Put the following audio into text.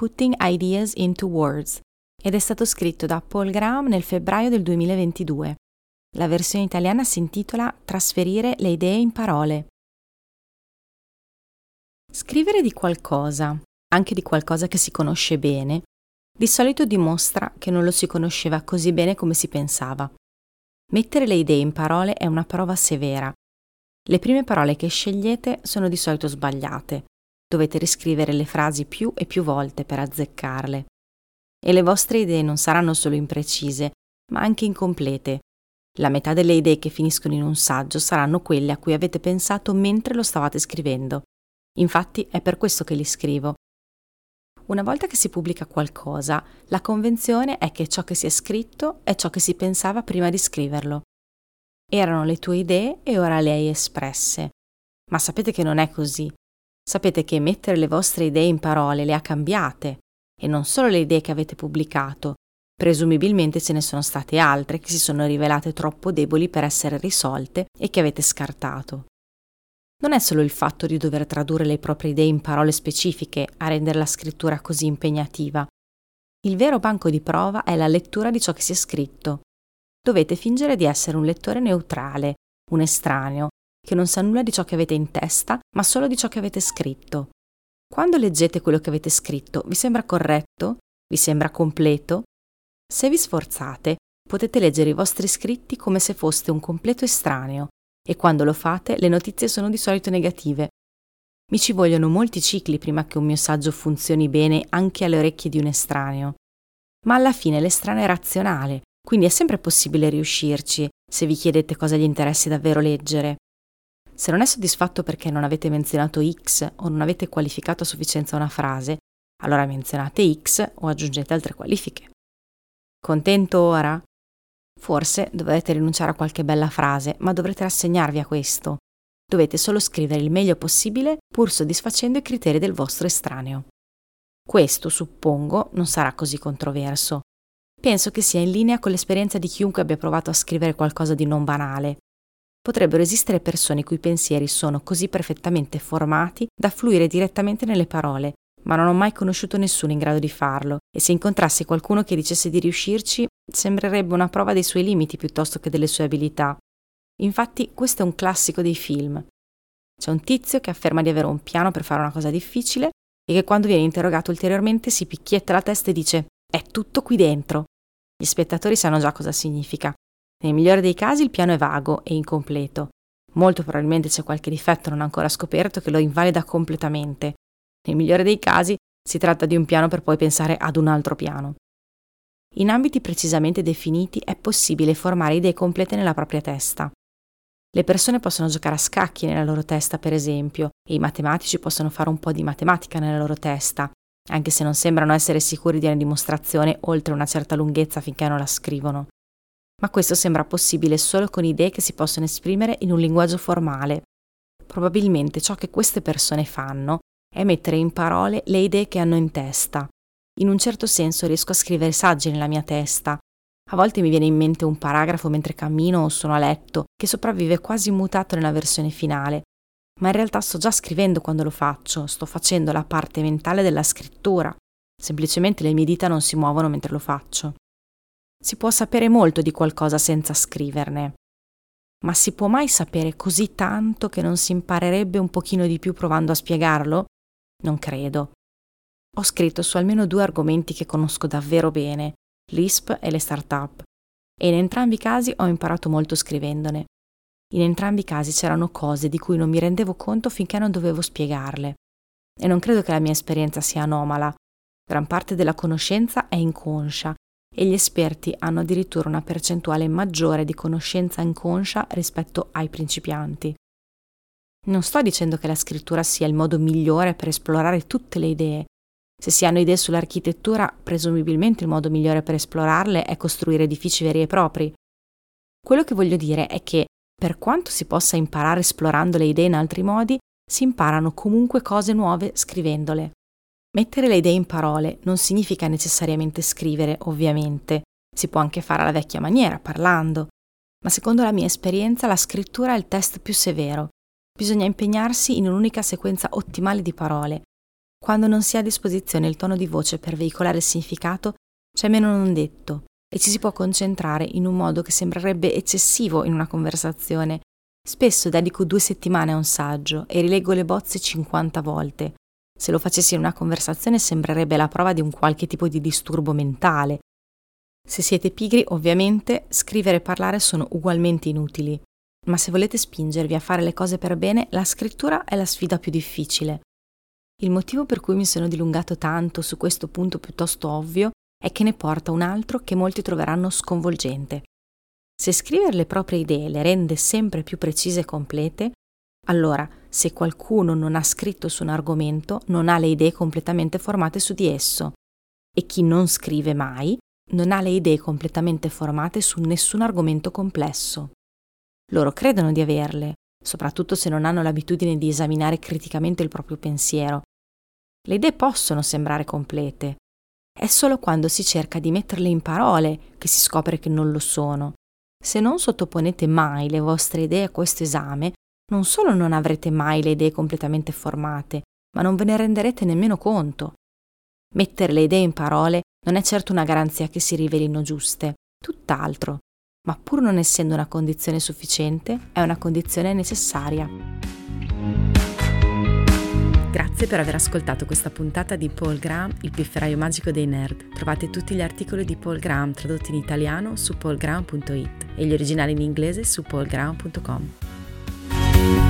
Putting Ideas into Words ed è stato scritto da Paul Graham nel febbraio del 2022. La versione italiana si intitola Trasferire le idee in parole. Scrivere di qualcosa, anche di qualcosa che si conosce bene, di solito dimostra che non lo si conosceva così bene come si pensava. Mettere le idee in parole è una prova severa. Le prime parole che scegliete sono di solito sbagliate Dovete riscrivere le frasi più e più volte per azzeccarle. E le vostre idee non saranno solo imprecise, ma anche incomplete. La metà delle idee che finiscono in un saggio saranno quelle a cui avete pensato mentre lo stavate scrivendo. Infatti è per questo che li scrivo. Una volta che si pubblica qualcosa, la convenzione è che ciò che si è scritto è ciò che si pensava prima di scriverlo. Erano le tue idee e ora le hai espresse. Ma sapete che non è così. Sapete che mettere le vostre idee in parole le ha cambiate, e non solo le idee che avete pubblicato, presumibilmente ce ne sono state altre che si sono rivelate troppo deboli per essere risolte e che avete scartato. Non è solo il fatto di dover tradurre le proprie idee in parole specifiche a rendere la scrittura così impegnativa. Il vero banco di prova è la lettura di ciò che si è scritto. Dovete fingere di essere un lettore neutrale, un estraneo, che non sa nulla di ciò che avete in testa, ma solo di ciò che avete scritto. Quando leggete quello che avete scritto, vi sembra corretto? Vi sembra completo? Se vi sforzate, potete leggere i vostri scritti come se foste un completo estraneo e quando lo fate le notizie sono di solito negative. Mi ci vogliono molti cicli prima che un mio saggio funzioni bene anche alle orecchie di un estraneo. Ma alla fine l'estraneo è razionale, quindi è sempre possibile riuscirci se vi chiedete cosa gli interessi davvero leggere. Se non è soddisfatto perché non avete menzionato X o non avete qualificato a sufficienza una frase, allora menzionate X o aggiungete altre qualifiche. Contento ora? Forse dovrete rinunciare a qualche bella frase, ma dovrete rassegnarvi a questo. Dovete solo scrivere il meglio possibile pur soddisfacendo i criteri del vostro estraneo. Questo, suppongo, non sarà così controverso. Penso che sia in linea con l'esperienza di chiunque abbia provato a scrivere qualcosa di non banale, potrebbero esistere persone i cui pensieri sono così perfettamente formati da fluire direttamente nelle parole, ma non ho mai conosciuto nessuno in grado di farlo, e se incontrassi qualcuno che dicesse di riuscirci, sembrerebbe una prova dei suoi limiti piuttosto che delle sue abilità. Infatti, questo è un classico dei film. C'è un tizio che afferma di avere un piano per fare una cosa difficile e che quando viene interrogato ulteriormente si picchietta la testa e dice è tutto qui dentro. Gli spettatori sanno già cosa significa, nel migliore dei casi il piano è vago e incompleto. Molto probabilmente c'è qualche difetto non ancora scoperto che lo invalida completamente. Nel migliore dei casi si tratta di un piano per poi pensare ad un altro piano. In ambiti precisamente definiti è possibile formare idee complete nella propria testa. Le persone possono giocare a scacchi nella loro testa, per esempio, e i matematici possono fare un po' di matematica nella loro testa, anche se non sembrano essere sicuri di una dimostrazione oltre una certa lunghezza finché non la scrivono ma questo sembra possibile solo con idee che si possono esprimere in un linguaggio formale. Probabilmente ciò che queste persone fanno è mettere in parole le idee che hanno in testa. In un certo senso riesco a scrivere saggi nella mia testa. A volte mi viene in mente un paragrafo mentre cammino o sono a letto, che sopravvive quasi mutato nella versione finale, ma in realtà sto già scrivendo quando lo faccio, sto facendo la parte mentale della scrittura. Semplicemente le mie dita non si muovono mentre lo faccio. Si può sapere molto di qualcosa senza scriverne, ma si può mai sapere così tanto che non si imparerebbe un pochino di più provando a spiegarlo? Non credo. Ho scritto su almeno due argomenti che conosco davvero bene, l'ISP e le start-up, e in entrambi i casi ho imparato molto scrivendone. In entrambi i casi c'erano cose di cui non mi rendevo conto finché non dovevo spiegarle. E non credo che la mia esperienza sia anomala. Gran parte della conoscenza è inconscia e gli esperti hanno addirittura una percentuale maggiore di conoscenza inconscia rispetto ai principianti. Non sto dicendo che la scrittura sia il modo migliore per esplorare tutte le idee, Se si hanno idee sull'architettura, presumibilmente il modo migliore per esplorarle è costruire edifici veri e propri. Quello che voglio dire è che, per quanto si possa imparare esplorando le idee in altri modi, si imparano comunque cose nuove scrivendole. Mettere le idee in parole non significa necessariamente scrivere, ovviamente, si può anche fare alla vecchia maniera, parlando, ma secondo la mia esperienza la scrittura è il test più severo. Bisogna impegnarsi in un'unica sequenza ottimale di parole, quando non si ha a disposizione il tono di voce per veicolare il significato, c'è meno non detto e ci si può concentrare in un modo che sembrerebbe eccessivo in una conversazione. Spesso dedico due settimane a un saggio e rileggo le bozze 50 volte. Se lo facessi in una conversazione sembrerebbe la prova di un qualche tipo di disturbo mentale. Se siete pigri, ovviamente, scrivere e parlare sono ugualmente inutili. Ma se volete spingervi a fare le cose per bene, la scrittura è la sfida più difficile. Il motivo per cui mi sono dilungato tanto su questo punto piuttosto ovvio è che ne porta un altro che molti troveranno sconvolgente. Se scrivere le proprie idee le rende sempre più precise e complete, allora se qualcuno non ha scritto su un argomento non ha le idee completamente formate su di esso e chi non scrive mai non ha le idee completamente formate su nessun argomento complesso. Loro credono di averle, soprattutto se non hanno l'abitudine di esaminare criticamente il proprio pensiero, le idee possono sembrare complete. È solo quando si cerca di metterle in parole che si scopre che non lo sono. Se non sottoponete mai le vostre idee a questo esame, non solo non avrete mai le idee completamente formate, ma non ve ne renderete nemmeno conto. Mettere le idee in parole non è certo una garanzia che si rivelino giuste, tutt'altro, ma pur non essendo una condizione sufficiente, è una condizione necessaria. Grazie per aver ascoltato questa puntata di Paul Graham, il pifferaio magico dei nerd. Trovate tutti gli articoli di Paul Graham tradotti in italiano su paulgraham.it e gli originali in inglese su paulgraham.com. Thank you.